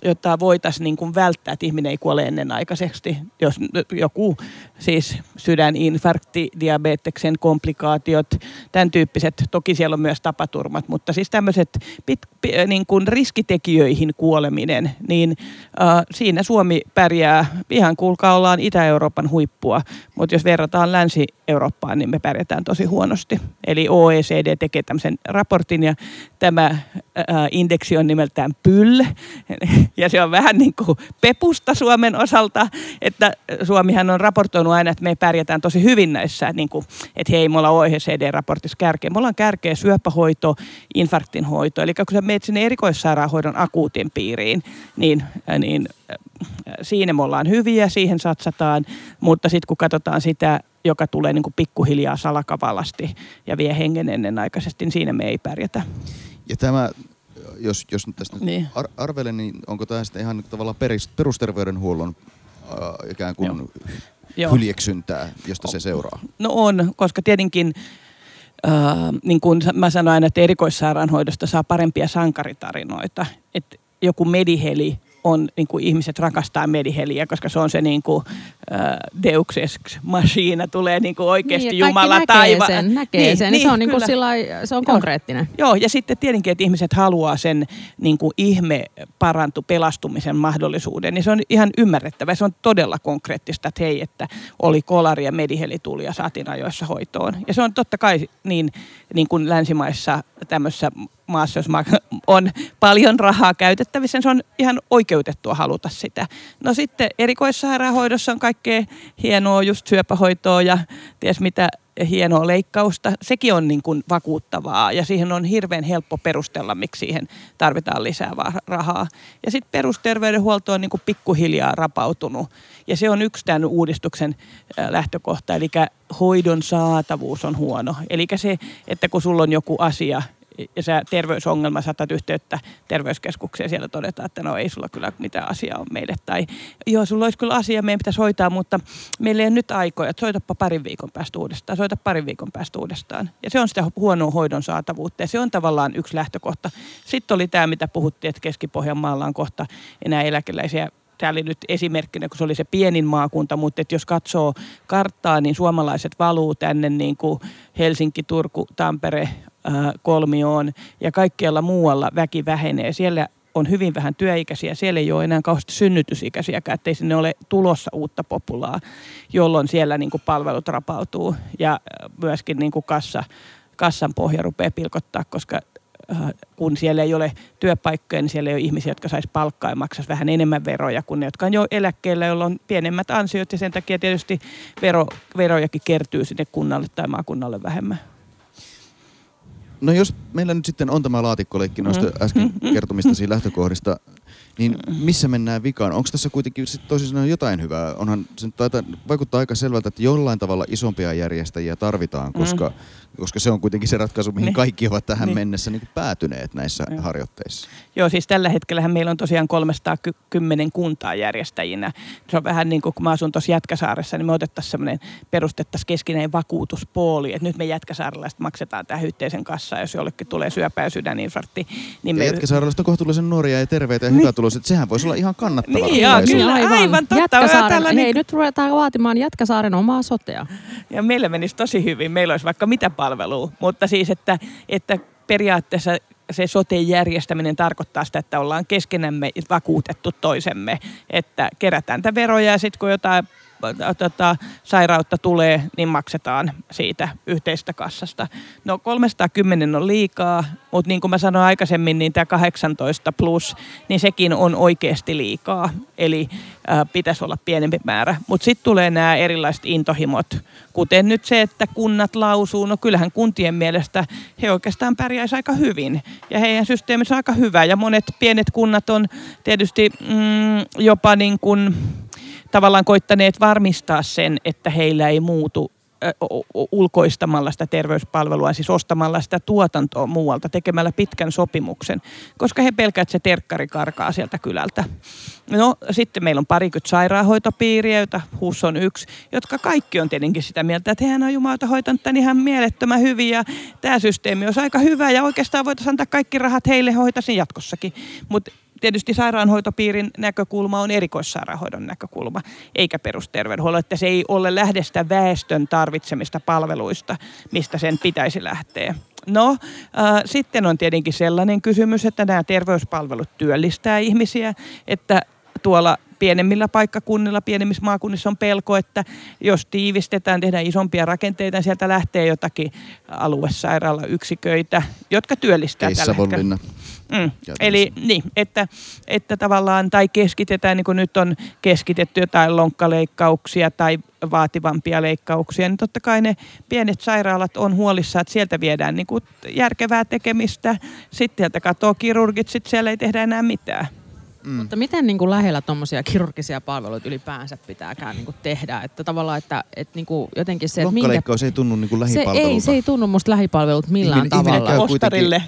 jotta voitaisiin niin kuin välttää, että ihminen ei kuole ennenaikaisesti. Jos joku siis sydäninfarkti, diabeteksen komplikaatiot, tämän tyyppiset, toki siellä on myös tapaturmat, mutta siis tämmöiset pit, niin kuin riskitekijöihin kuoleminen, niin äh, siinä Suomi pärjää, ihan kuulkaa ollaan Itä-Euroopan huippua, mutta jos verrataan Länsi-Eurooppaan, niin me pärjätään tosi huonosti. Eli OECD tekee tämmöisen raportin ja tämä äh, indeksi on nimeltään PYL, ja se on vähän niin kuin pepusta Suomen osalta, että Suomihan on raportoinut aina, että me pärjätään tosi hyvin näissä, niin kuin, että hei, me ollaan OECD-raportissa kärkeä. Me ollaan kärkeä syöpähoito, infarktinhoito, eli kun sä menet sinne erikoissairaanhoidon akuutin piiriin, niin, niin siinä me ollaan hyviä, siihen satsataan, mutta sitten kun katsotaan sitä, joka tulee niin kuin pikkuhiljaa salakavallasti ja vie hengen ennenaikaisesti, niin siinä me ei pärjätä. Ja tämä jos, jos nyt tästä niin. ar- arvelen, niin onko tämä sitten ihan tavallaan peris, perusterveydenhuollon äh, ikään kuin Joo. hyljeksyntää, josta se seuraa? No on, koska tietenkin äh, niin kuin mä sanoin aina, että erikoissairaanhoidosta saa parempia sankaritarinoita. Että joku mediheli on, niin kuin ihmiset rakastaa mediheliä, koska se on se niin kuin, äh, Deus ex machina, tulee niin kuin oikeasti niin, Jumala taiva. Sen, näkee niin, sen, niin, se on, niin kuin sillai, se on Joo. konkreettinen. Joo, ja sitten tietenkin, että ihmiset haluaa sen niin kuin ihme parantu pelastumisen mahdollisuuden, niin se on ihan ymmärrettävä. Se on todella konkreettista, että hei, että oli kolari ja mediheli tuli ja saatiin ajoissa hoitoon. Ja se on totta kai niin, niin kuin länsimaissa tämmöisessä maassa, jos on paljon rahaa käytettävissä, niin se on ihan oikeutettua haluta sitä. No sitten erikoissairaanhoidossa on kaikkea hienoa, just syöpähoitoa ja ties mitä hienoa leikkausta. Sekin on niin kuin vakuuttavaa ja siihen on hirveän helppo perustella, miksi siihen tarvitaan lisää rahaa. Ja sitten perusterveydenhuolto on niin kuin pikkuhiljaa rapautunut ja se on yksi tämän uudistuksen lähtökohta, eli hoidon saatavuus on huono. Eli se, että kun sulla on joku asia, sä terveysongelma saatat yhteyttä terveyskeskukseen, siellä todetaan, että no ei sulla kyllä mitään asiaa on meille. Tai joo, sulla olisi kyllä asia, meidän pitäisi hoitaa, mutta meillä ei ole nyt aikoja, että soitapa parin viikon päästä uudestaan, soita parin viikon päästä uudestaan. Ja se on sitä huonoa hoidon saatavuutta ja se on tavallaan yksi lähtökohta. Sitten oli tämä, mitä puhuttiin, että Keski-Pohjanmaalla on kohta enää eläkeläisiä tämä oli nyt esimerkkinä, kun se oli se pienin maakunta, mutta että jos katsoo karttaa, niin suomalaiset valuu tänne niin kuin Helsinki, Turku, Tampere, Kolmioon ja kaikkialla muualla väki vähenee. Siellä on hyvin vähän työikäisiä, siellä ei ole enää kauheasti synnytysikäisiäkään, ettei sinne ole tulossa uutta populaa, jolloin siellä niin kuin palvelut rapautuu ja myöskin niin kuin kassa, kassan pohja rupeaa pilkottaa, koska kun siellä ei ole työpaikkoja, niin siellä ei ole ihmisiä, jotka saisi palkkaa ja maksaisi vähän enemmän veroja kuin ne, jotka on jo eläkkeellä, joilla on pienemmät ansiot ja sen takia tietysti vero, verojakin kertyy sinne kunnalle tai maakunnalle vähemmän. No jos meillä nyt sitten on tämä laatikkoleikki noista mm. äsken kertomista lähtökohdista, niin missä mennään vikaan? Onko tässä kuitenkin toisin sanoen jotain hyvää? Onhan se taitaa, vaikuttaa aika selvältä, että jollain tavalla isompia järjestäjiä tarvitaan, koska mm koska se on kuitenkin se ratkaisu, mihin niin. kaikki ovat tähän niin. mennessä niin päätyneet näissä Joo. harjoitteissa. Joo, siis tällä hetkellä meillä on tosiaan 310 kuntaa järjestäjinä. Se on vähän niin kuin, kun mä asun tuossa Jätkäsaaressa, niin me otettaisiin semmoinen, perustettaisiin keskinäinen vakuutuspooli, että nyt me Jätkäsaarelaiset maksetaan tähän yhteisen kassaan, jos jollekin tulee syöpä ja sydäninfarkti. Niin ja me... Jätkäsaarelaiset on kohtuullisen nuoria ja terveitä ja niin. Hyvätuloiset. Sehän voisi olla ihan kannattavaa. Niin, joo, kyllä, aivan, aivan totta. Jätkäsaaren, hei, niin... nyt ruvetaan vaatimaan Jätkäsaaren omaa sotea. Ja meillä menisi tosi hyvin. Meillä olisi vaikka mitä palvelua. Mutta siis, että, että periaatteessa se soteen järjestäminen tarkoittaa sitä, että ollaan keskenämme vakuutettu toisemme, että kerätään tätä veroja ja sitten kun jotain tota, sairautta tulee, niin maksetaan siitä yhteisestä kassasta. No 310 on liikaa, mutta niin kuin mä sanoin aikaisemmin, niin tämä 18 plus, niin sekin on oikeasti liikaa. Eli ää, pitäisi olla pienempi määrä. Mutta sitten tulee nämä erilaiset intohimot, kuten nyt se, että kunnat lausuu. No kyllähän kuntien mielestä he oikeastaan pärjäisivät aika hyvin. Ja heidän systeemissä on aika hyvä. Ja monet pienet kunnat on tietysti mm, jopa niin kuin tavallaan koittaneet varmistaa sen, että heillä ei muutu ulkoistamalla sitä terveyspalvelua, siis ostamalla sitä tuotantoa muualta, tekemällä pitkän sopimuksen, koska he pelkäävät, että se terkkari karkaa sieltä kylältä. No sitten meillä on parikymmentä sairaanhoitopiiriä, joita HUS on yksi, jotka kaikki on tietenkin sitä mieltä, että hehän on jumalta hoitanut tämän ihan mielettömän hyvin ja tämä systeemi on aika hyvä ja oikeastaan voitaisiin antaa kaikki rahat heille hoitaisin jatkossakin. Mutta tietysti sairaanhoitopiirin näkökulma on erikoissairaanhoidon näkökulma, eikä perusterveydenhuolto, että se ei ole lähdestä väestön tarvitsemista palveluista, mistä sen pitäisi lähteä. No, äh, sitten on tietenkin sellainen kysymys, että nämä terveyspalvelut työllistää ihmisiä, että tuolla pienemmillä paikkakunnilla, pienemmissä maakunnissa on pelko, että jos tiivistetään, tehdään isompia rakenteita, niin sieltä lähtee jotakin aluesairaalayksiköitä, jotka työllistää tällä hetkellä. Mm. Eli niin, että, että tavallaan tai keskitetään, niin kuin nyt on keskitetty jotain lonkkaleikkauksia tai vaativampia leikkauksia, niin totta kai ne pienet sairaalat on huolissa, että sieltä viedään niin kuin järkevää tekemistä. Sitten sieltä katoo kirurgit, sitten siellä ei tehdä enää mitään. Mm. Mutta miten niin kuin lähellä tuommoisia kirurgisia palveluita ylipäänsä pitääkään niin kuin tehdä? Että tavallaan, että, että niin kuin jotenkin se... Lonkaleikkaus minkä... ei tunnu niin kuin lähipalvelulta. Se ei, se ei tunnu musta lähipalvelut millään Ihminen, tavalla. Ihminen käy Ostarille.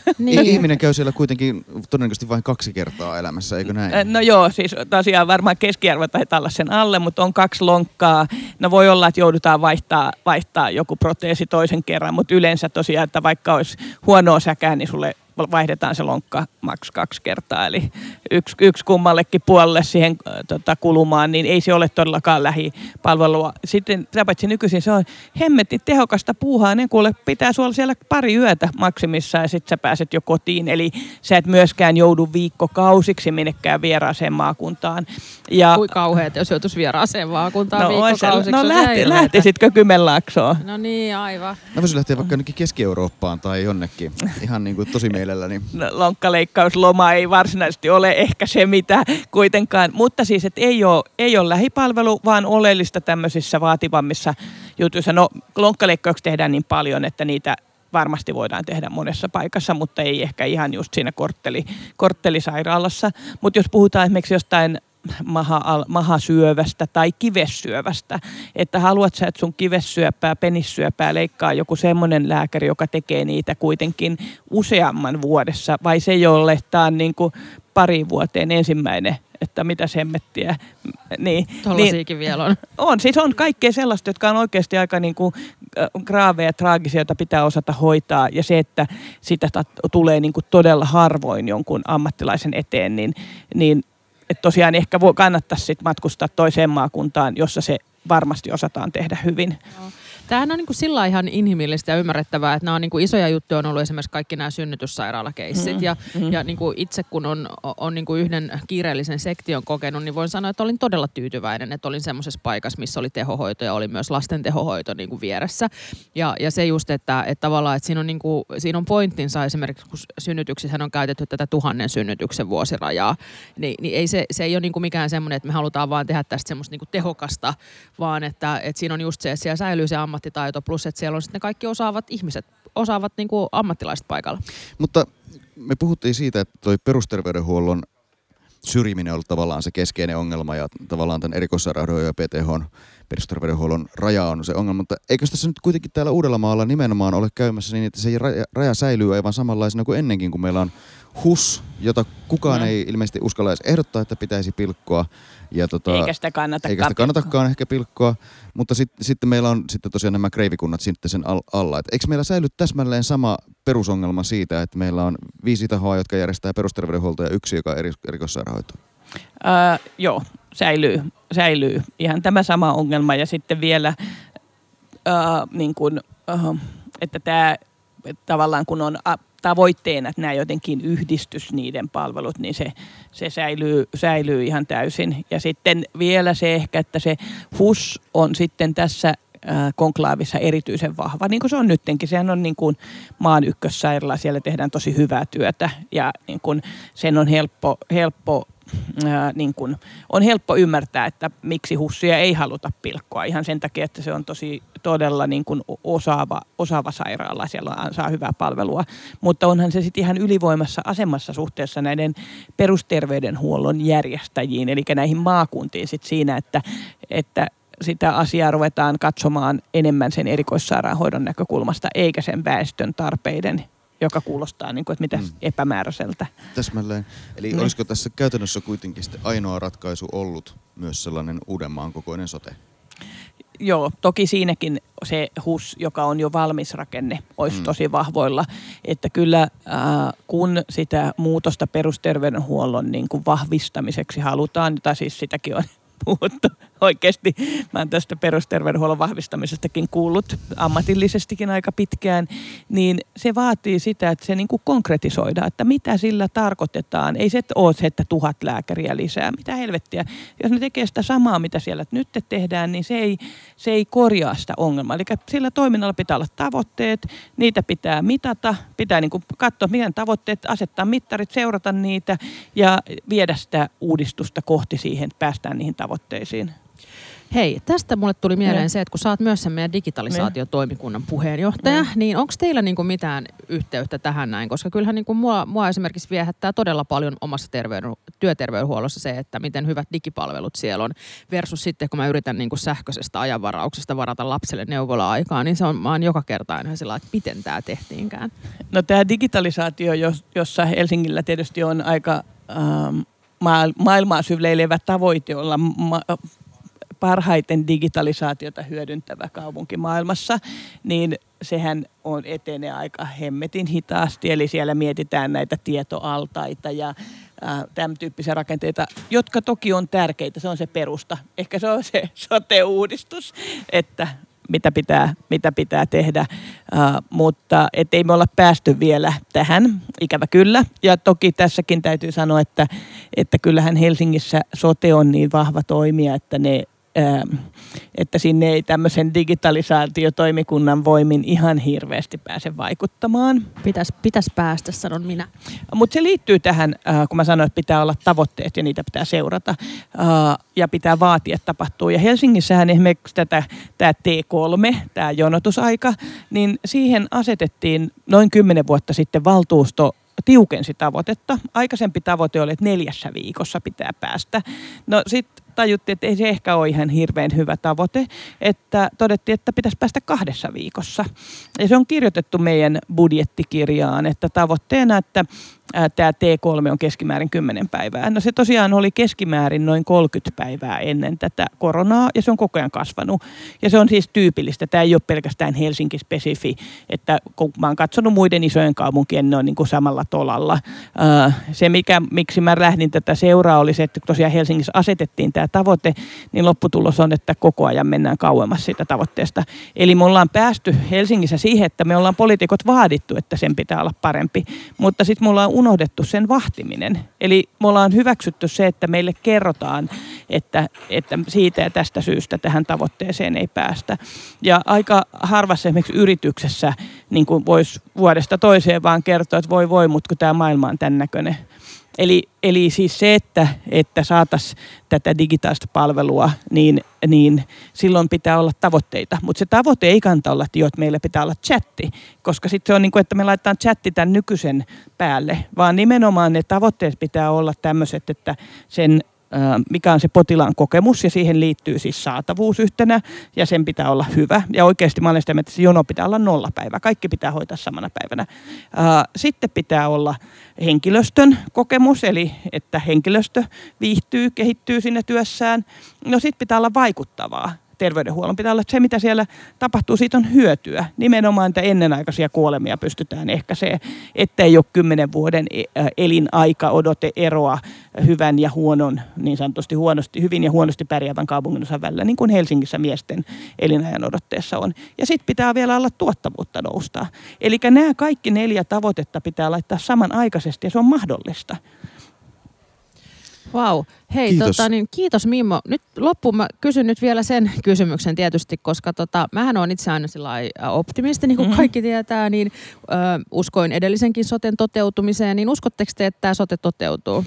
niin. Ihminen käy siellä kuitenkin todennäköisesti vain kaksi kertaa elämässä, eikö näin? No joo, siis tosiaan varmaan keskiarvo taitaa olla sen alle, mutta on kaksi lonkkaa. No voi olla, että joudutaan vaihtaa, vaihtaa joku proteesi toisen kerran, mutta yleensä tosiaan, että vaikka olisi huonoa säkää, niin sulle vaihdetaan se lonkka maks kaksi kertaa, eli yksi, yksi kummallekin puolelle siihen tota, kulumaan, niin ei se ole todellakaan lähipalvelua. Sitten paitsi nykyisin se on hemmetti tehokasta puuhaa, niin kuule pitää sulla siellä pari yötä maksimissa ja sitten sä pääset jo kotiin, eli sä et myöskään joudu viikkokausiksi minnekään vieraaseen maakuntaan. Ja, Kui kauheat, jos joutuisi vieraaseen maakuntaan no, viikkokausiksi. No lähti, lähtisitkö Kymenlaaksoon? No niin, aivan. Mä voisin lähteä vaikka jonnekin Keski-Eurooppaan tai jonnekin, ihan niin kuin tosi mielelläni. No, lonkkaleikkausloma ei varsinaisesti ole ehkä se, mitä kuitenkaan. Mutta siis, että ei ole, ei ole lähipalvelu, vaan oleellista tämmöisissä vaativammissa jutuissa. No, lonkkaleikkauksia tehdään niin paljon, että niitä varmasti voidaan tehdä monessa paikassa, mutta ei ehkä ihan just siinä kortteli, korttelisairaalassa. Mutta jos puhutaan esimerkiksi jostain maha, mahasyövästä tai kivessyövästä. Että haluat sä, että sun kivessyöpää, penissyöpää leikkaa joku semmoinen lääkäri, joka tekee niitä kuitenkin useamman vuodessa, vai se, jolle tämä on niin kuin pari vuoteen ensimmäinen että mitä semmettiä. Niin, niin, vielä on. On, siis on kaikkea sellaista, jotka on oikeasti aika niin kuin graaveja ja traagisia, joita pitää osata hoitaa. Ja se, että sitä tulee niin kuin todella harvoin jonkun ammattilaisen eteen, niin, niin et tosiaan ehkä kannattaisi sit matkustaa toiseen maakuntaan, jossa se varmasti osataan tehdä hyvin. Joo. Tämähän on niin kuin sillä ihan inhimillistä ja ymmärrettävää, että nämä on niin kuin isoja juttuja on ollut esimerkiksi kaikki nämä synnytyssairaalakeissit. Mm, ja, mm. ja niin kuin itse kun on, on niin kuin yhden kiireellisen sektion kokenut, niin voin sanoa, että olin todella tyytyväinen, että olin semmoisessa paikassa, missä oli tehohoito ja oli myös lasten tehohoito niin kuin vieressä. Ja, ja se just, että, että tavallaan että siinä, on niin kuin, siinä on pointtinsa esimerkiksi, kun synnytyksissä on käytetty tätä tuhannen synnytyksen vuosirajaa, niin, niin ei se, se ei ole niin kuin mikään semmoinen, että me halutaan vaan tehdä tästä semmoista niin kuin tehokasta, vaan että, että siinä on just se, että siellä säilyy se ammattitaito, plus että siellä on sitten ne kaikki osaavat ihmiset, osaavat niin kuin ammattilaiset paikalla. Mutta me puhuttiin siitä, että toi perusterveydenhuollon syrjiminen on tavallaan se keskeinen ongelma ja tavallaan tämän erikoissairaanhoidon ja PTH perusterveydenhuollon raja on se ongelma, mutta eikö tässä nyt kuitenkin täällä Uudellamaalla nimenomaan ole käymässä niin, että se raja, raja säilyy aivan samanlaisena kuin ennenkin, kun meillä on HUS, jota kukaan no. ei ilmeisesti uskalla edes ehdottaa, että pitäisi pilkkoa. Ja tota, eikä sitä kannatakaan Eikä sitä kannatakaan ehkä pilkkoa, mutta sit, sitten meillä on sitten tosiaan nämä kreivikunnat sitten sen alla. Et eikö meillä säily täsmälleen sama perusongelma siitä, että meillä on viisi tahoa, jotka järjestää perusterveydenhuoltoa ja yksi, joka eri, erikoissairaanhoito? Öö, joo, säilyy, säilyy. Ihan tämä sama ongelma ja sitten vielä, öö, niin kun, öö, että tämä tavallaan kun on tavoitteena, että nämä jotenkin yhdistys niiden palvelut, niin se, se säilyy, säilyy ihan täysin. Ja sitten vielä se ehkä, että se HUS on sitten tässä konklaavissa erityisen vahva, niin kuin se on nyttenkin. Sehän on niin kuin maan ykkössairaala, siellä tehdään tosi hyvää työtä ja niin kuin sen on helppo, helppo ää, niin kun, on helppo ymmärtää, että miksi hussia ei haluta pilkkoa. Ihan sen takia, että se on tosi todella niin kun osaava, osaava sairaala, siellä saa hyvää palvelua. Mutta onhan se sitten ihan ylivoimassa asemassa suhteessa näiden perusterveydenhuollon järjestäjiin, eli näihin maakuntiin sit siinä, että, että sitä asiaa ruvetaan katsomaan enemmän sen erikoissairaanhoidon näkökulmasta, eikä sen väestön tarpeiden joka kuulostaa, niin kuin, että mitä mm. epämääräiseltä. Täsmälleen. Eli niin. olisiko tässä käytännössä kuitenkin ainoa ratkaisu ollut myös sellainen Uudenmaan kokoinen sote? Joo, toki siinäkin se HUS, joka on jo valmis rakenne, olisi mm. tosi vahvoilla. Että kyllä äh, kun sitä muutosta perusterveydenhuollon niin kuin vahvistamiseksi halutaan, tai siis sitäkin on puhuttu oikeasti. Mä oon tästä perusterveydenhuollon vahvistamisestakin kuullut ammatillisestikin aika pitkään. Niin se vaatii sitä, että se niin kuin konkretisoidaan, että mitä sillä tarkoitetaan. Ei se ole se, että tuhat lääkäriä lisää. Mitä helvettiä. Jos ne tekee sitä samaa, mitä siellä nyt tehdään, niin se ei, se ei korjaa sitä ongelmaa. Eli sillä toiminnalla pitää olla tavoitteet, niitä pitää mitata, pitää niin kuin katsoa, miten tavoitteet, asettaa mittarit, seurata niitä ja viedä sitä uudistusta kohti siihen, että päästään niihin tavoitteisiin. Hei, tästä mulle tuli mieleen ne. se, että kun sä oot myös sen meidän digitalisaatiotoimikunnan puheenjohtaja, ne. niin onko teillä niinku mitään yhteyttä tähän näin? Koska kyllähän niinku mua, mua esimerkiksi viehättää todella paljon omassa terveyden, työterveydenhuollossa se, että miten hyvät digipalvelut siellä on. Versus sitten, kun mä yritän niinku sähköisestä ajanvarauksesta varata lapselle neuvola-aikaa, niin se on vaan joka kerta aina sillä että miten tämä tehtiinkään. No tämä digitalisaatio, jossa Helsingillä tietysti on aika... Ähm, maailmaa syleilevä tavoite olla ma- parhaiten digitalisaatiota hyödyntävä kaupunki maailmassa, niin sehän on etenee aika hemmetin hitaasti. Eli siellä mietitään näitä tietoaltaita ja äh, tämän tyyppisiä rakenteita, jotka toki on tärkeitä. Se on se perusta. Ehkä se on se sote-uudistus, että mitä pitää, mitä pitää tehdä, uh, mutta ei me olla päästy vielä tähän, ikävä kyllä. Ja toki tässäkin täytyy sanoa, että, että kyllähän Helsingissä sote on niin vahva toimija, että ne että sinne ei tämmöisen digitalisaatiotoimikunnan voimin ihan hirveästi pääse vaikuttamaan. Pitäisi pitäis päästä, sanon minä. Mutta se liittyy tähän, äh, kun mä sanoin, että pitää olla tavoitteet ja niitä pitää seurata äh, ja pitää vaatia, että tapahtuu. Ja Helsingissähän esimerkiksi tätä, tämä T3, tämä jonotusaika, niin siihen asetettiin noin kymmenen vuotta sitten valtuusto tiukensi tavoitetta. Aikaisempi tavoite oli, että neljässä viikossa pitää päästä. No sitten tajuttiin, että ei se ehkä ole ihan hirveän hyvä tavoite, että todettiin, että pitäisi päästä kahdessa viikossa. Ja se on kirjoitettu meidän budjettikirjaan, että tavoitteena, että tämä T3 on keskimäärin 10 päivää. No se tosiaan oli keskimäärin noin 30 päivää ennen tätä koronaa ja se on koko ajan kasvanut. Ja se on siis tyypillistä. Tämä ei ole pelkästään Helsinki-spesifi, että kun mä oon katsonut muiden isojen kaupunkien, ne on niin kuin samalla tolalla. Se, mikä, miksi mä lähdin tätä seuraa, oli se, että tosiaan Helsingissä asetettiin tämä tavoite, niin lopputulos on, että koko ajan mennään kauemmas siitä tavoitteesta. Eli me ollaan päästy Helsingissä siihen, että me ollaan poliitikot vaadittu, että sen pitää olla parempi. Mutta sitten me ollaan unohdettu sen vahtiminen. Eli me ollaan hyväksytty se, että meille kerrotaan, että, että siitä ja tästä syystä tähän tavoitteeseen ei päästä. Ja aika harvassa esimerkiksi yrityksessä niin voisi vuodesta toiseen vaan kertoa, että voi voi, mutta kun tämä maailma on tämän näköinen. Eli, eli siis se, että, että saataisiin tätä digitaalista palvelua, niin, niin silloin pitää olla tavoitteita. Mutta se tavoite ei kannata olla, että, jo, että meillä pitää olla chatti, koska sitten se on niin kuin, että me laitetaan chatti tämän nykyisen päälle, vaan nimenomaan ne tavoitteet pitää olla tämmöiset, että sen mikä on se potilaan kokemus ja siihen liittyy siis saatavuus yhtenä ja sen pitää olla hyvä. Ja oikeasti mä olen sitä että se jono pitää olla nolla päivä. Kaikki pitää hoitaa samana päivänä. Sitten pitää olla henkilöstön kokemus, eli että henkilöstö viihtyy, kehittyy sinne työssään. No sitten pitää olla vaikuttavaa terveydenhuollon pitää olla, se mitä siellä tapahtuu, siitä on hyötyä. Nimenomaan, että ennenaikaisia kuolemia pystytään ehkäisee, ettei ole kymmenen vuoden e, elinaika odote eroa hyvän ja huonon, niin sanotusti huonosti, hyvin ja huonosti pärjäävän kaupungin osan välillä, niin kuin Helsingissä miesten elinajan odotteessa on. Ja sitten pitää vielä olla tuottavuutta nousta. Eli nämä kaikki neljä tavoitetta pitää laittaa samanaikaisesti ja se on mahdollista. Vau. Hei, kiitos. Tota, niin, kiitos Mimmo. Nyt loppuun mä kysyn nyt vielä sen kysymyksen tietysti, koska tota, mähän on itse aina optimisti, niin kuin mm-hmm. kaikki tietää, niin ö, uskoin edellisenkin soten toteutumiseen, niin uskotteko te, että tämä sote toteutuu?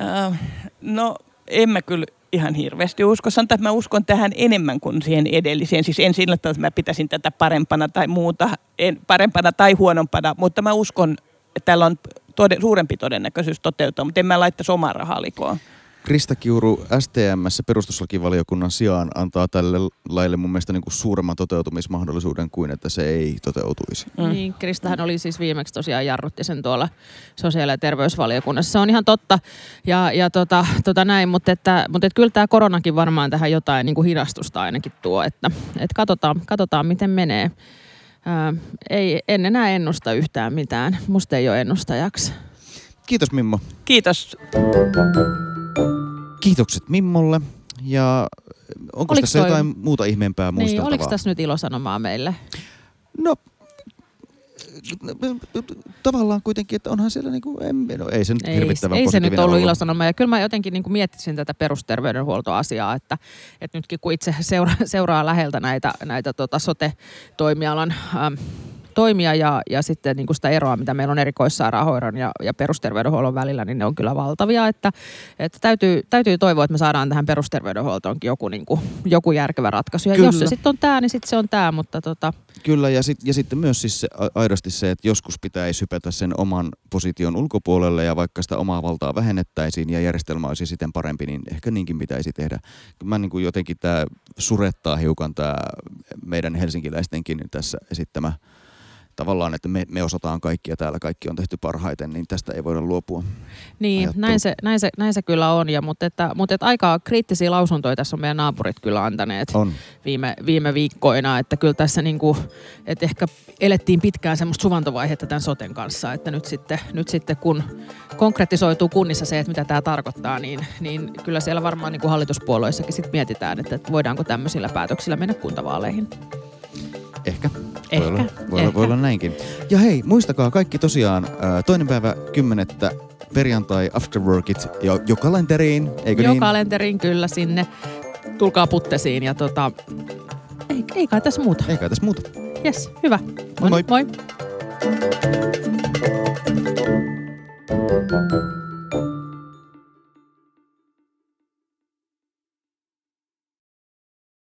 Äh, no, en mä kyllä ihan hirveästi usko. Sanotaan, että mä uskon tähän enemmän kuin siihen edelliseen. Siis en sillä että mä pitäisin tätä parempana tai muuta, en, parempana tai huonompana, mutta mä uskon, että täällä on tode, suurempi todennäköisyys toteutua, mutta en mä laittaisi omaa rahaa likoon. Krista Kiuru STMssä perustuslakivaliokunnan sijaan antaa tälle laille mun mielestä niin kuin suuremman toteutumismahdollisuuden kuin että se ei toteutuisi. Mm. Niin, Kristahan oli siis viimeksi tosiaan jarrutti sen tuolla sosiaali- ja terveysvaliokunnassa. Se on ihan totta ja, ja tota, tota näin, mutta, että, mutta että kyllä tämä koronakin varmaan tähän jotain niin kuin hidastusta ainakin tuo, että, että katsotaan, katsotaan miten menee. Ää, ei, en enää ennusta yhtään mitään. Musta ei ole ennustajaksi. Kiitos Mimmo. Kiitos. Kiitokset Mimmolle. Ja onko oliko tässä toi... jotain muuta ihmeempää niin, muisteltavaa? Oliko tässä nyt ilosanomaa meille? No tavallaan kuitenkin, että onhan siellä niinku, en, no, ei se nyt ei, Ei se nyt ollut, ilosanoma. Ja kyllä mä jotenkin niinku miettisin tätä perusterveydenhuoltoasiaa, että, että nytkin kun itse seuraa, seuraa läheltä näitä, näitä tota sote-toimialan ähm, toimia ja, ja sitten niin kuin sitä eroa, mitä meillä on erikoissairaanhoidon ja, ja perusterveydenhuollon välillä, niin ne on kyllä valtavia. Että, että täytyy, täytyy toivoa, että me saadaan tähän perusterveydenhuoltoonkin joku, niin kuin, joku järkevä ratkaisu. Ja kyllä. jos se sitten on tämä, niin sitten se on tämä, mutta tota... Kyllä, ja, sit, ja sitten myös siis se, aidosti se, että joskus pitäisi hypätä sen oman position ulkopuolelle ja vaikka sitä omaa valtaa vähennettäisiin ja järjestelmä olisi siten parempi, niin ehkä niinkin pitäisi tehdä. Mä niin kuin jotenkin tämä surettaa hiukan tämä meidän helsinkiläistenkin tässä esittämä tavallaan, että me, me osataan kaikki ja täällä kaikki on tehty parhaiten, niin tästä ei voida luopua. Niin, näin se, näin, se, näin se kyllä on, ja, mutta, että, mutta että aika kriittisiä lausuntoja tässä on meidän naapurit kyllä antaneet on. Viime, viime viikkoina, että kyllä tässä niin kuin, että ehkä elettiin pitkään semmoista suvantovaihetta tämän soten kanssa, että nyt sitten, nyt sitten kun konkretisoituu kunnissa se, että mitä tämä tarkoittaa, niin, niin kyllä siellä varmaan niin kuin hallituspuolueissakin sitten mietitään, että, että voidaanko tämmöisillä päätöksillä mennä kuntavaaleihin. Ehkä. Ehkä. Voi olla, voi, Ehkä. voi olla näinkin. Ja hei, muistakaa kaikki tosiaan toinen päivä kymmenettä perjantai afterworkit jo, jo kalenteriin, eikö jo niin? kalenteriin kyllä sinne. Tulkaa puttesiin ja tota, ei, ei kai tässä muuta. Ei kai tässä muuta. Yes, hyvä. Moi moi. moi. moi.